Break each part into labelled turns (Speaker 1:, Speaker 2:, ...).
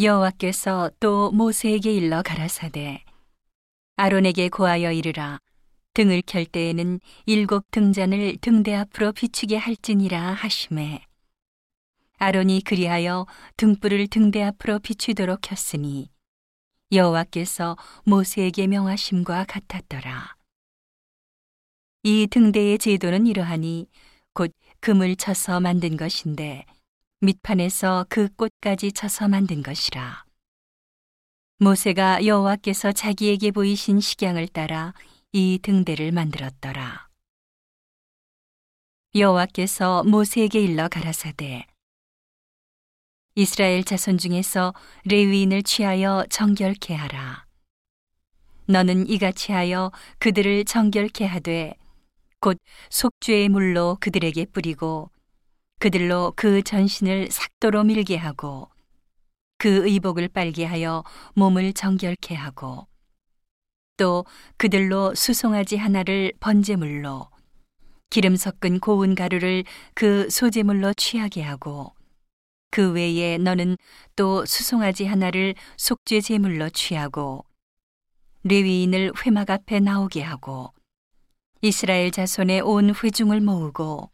Speaker 1: 여호와께서 또 모세에게 일러 가라사대 아론에게 고하여 이르라. 등을 켤 때에는 일곱 등잔을 등대 앞으로 비추게 할지니라 하심에 아론이 그리하여 등불을 등대 앞으로 비추도록 켰으니 여호와께서 모세에게 명하심과 같았더라. 이 등대의 제도는 이러하니 곧 금을 쳐서 만든 것인데 밑판에서 그 꽃까지 쳐서 만든 것이라. 모세가 여호와께서 자기에게 보이신 식양을 따라 이 등대를 만들었더라. 여호와께서 모세에게 일러 가라사대 이스라엘 자손 중에서 레위인을 취하여 정결케 하라. 너는 이같이 하여 그들을 정결케 하되 곧 속죄의 물로 그들에게 뿌리고 그들로 그 전신을 삭도로 밀게 하고 그 의복을 빨게 하여 몸을 정결케 하고 또 그들로 수송아지 하나를 번제물로 기름 섞은 고운 가루를 그 소제물로 취하게 하고 그 외에 너는 또 수송아지 하나를 속죄 제물로 취하고 레위인을 회막 앞에 나오게 하고 이스라엘 자손의 온 회중을 모으고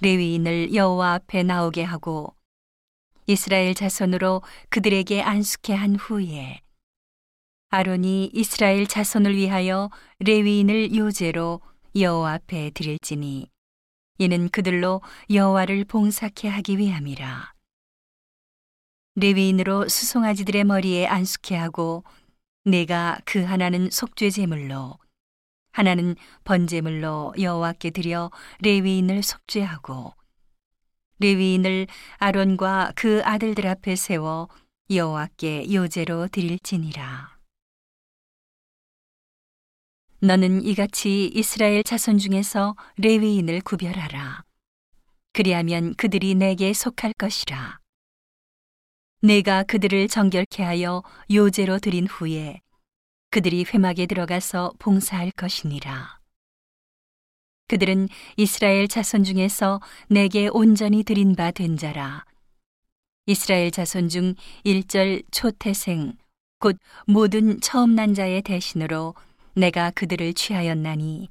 Speaker 1: 레위인을 여호와 앞에 나오게 하고 이스라엘 자손으로 그들에게 안숙해 한 후에 아론이 이스라엘 자손을 위하여 레위인을 요제로 여호와 앞에 드릴지니 이는 그들로 여호와를 봉사케 하기 위함이라. 레위인으로 수송아지들의 머리에 안숙해 하고 내가 그 하나는 속죄 제물로 하나는 번제물로 여호와께 드려 레위인을 속죄하고 레위인을 아론과 그 아들들 앞에 세워 여호와께 요제로 드릴지니라. 너는 이같이 이스라엘 자손 중에서 레위인을 구별하라. 그리하면 그들이 내게 속할 것이라. 내가 그들을 정결케 하여 요제로 드린 후에 그들이 회막에 들어가서 봉사할 것이니라. 그들은 이스라엘 자손 중에서 내게 온전히 드린 바 된 자라. 이스라엘 자손 중 일절 초태생, 곧 모든 처음 난 자의 대신으로 내가 그들을 취하였나니,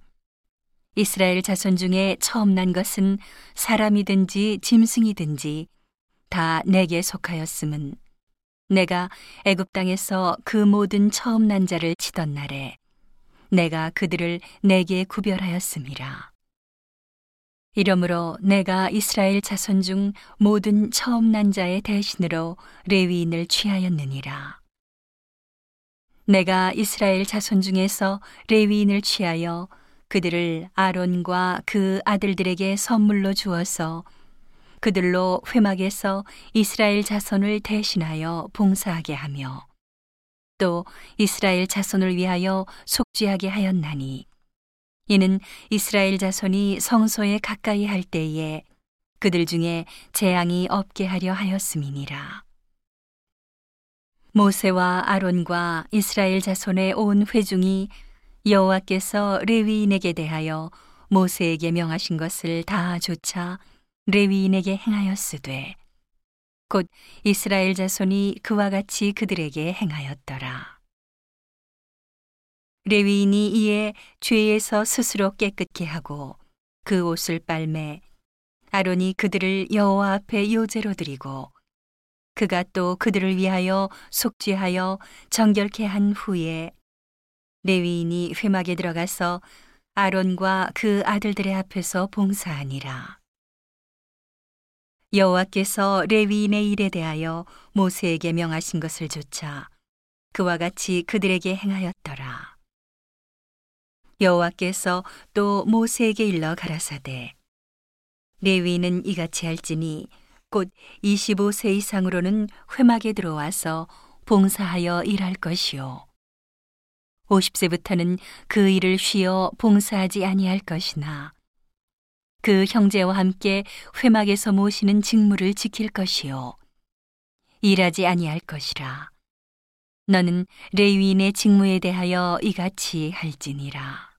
Speaker 1: 이스라엘 자손 중에 처음 난 것은 사람이든지 짐승이든지 다 내게 속하였음은 내가 애굽 땅에서 그 모든 처음 난 자를 치던 날에 내가 그들을 내게 구별하였음이라. 이러므로 내가 이스라엘 자손 중 모든 처음 난 자의 대신으로 레위인을 취하였느니라. 내가 이스라엘 자손 중에서 레위인을 취하여 그들을 아론과 그 아들들에게 선물로 주어서 그들로 회막에서 이스라엘 자손을 대신하여 봉사하게 하며 또 이스라엘 자손을 위하여 속죄하게 하였나니 이는 이스라엘 자손이 성소에 가까이 할 때에 그들 중에 재앙이 없게 하려 하였음이니라. 모세와 아론과 이스라엘 자손의 온 회중이 여호와께서 레위인에게 대하여 모세에게 명하신 것을 다 조차 레위인에게 행하였으되 곧 이스라엘 자손이 그와 같이 그들에게 행하였더라. 레위인이 이에 죄에서 스스로 깨끗게 하고 그 옷을 빨매 아론이 그들을 여호와 앞에 요제로 드리고 그가 또 그들을 위하여 속죄하여 정결케 한 후에 레위인이 회막에 들어가서 아론과 그 아들들의 앞에서 봉사하니라. 여호와께서 레위인의 일에 대하여 모세에게 명하신 것을 조차 그와 같이 그들에게 행하였더라. 여호와께서 또 모세에게 일러 가라사대 레위인은 이같이 할지니 곧 25세 이상으로는 회막에 들어와서 봉사하여 일할 것이요 50세부터는 그 일을 쉬어 봉사하지 아니할 것이나 그 형제와 함께 회막에서 모시는 직무를 지킬 것이요. 일하지 아니할 것이라. 너는 레위인의 직무에 대하여 이같이 할지니라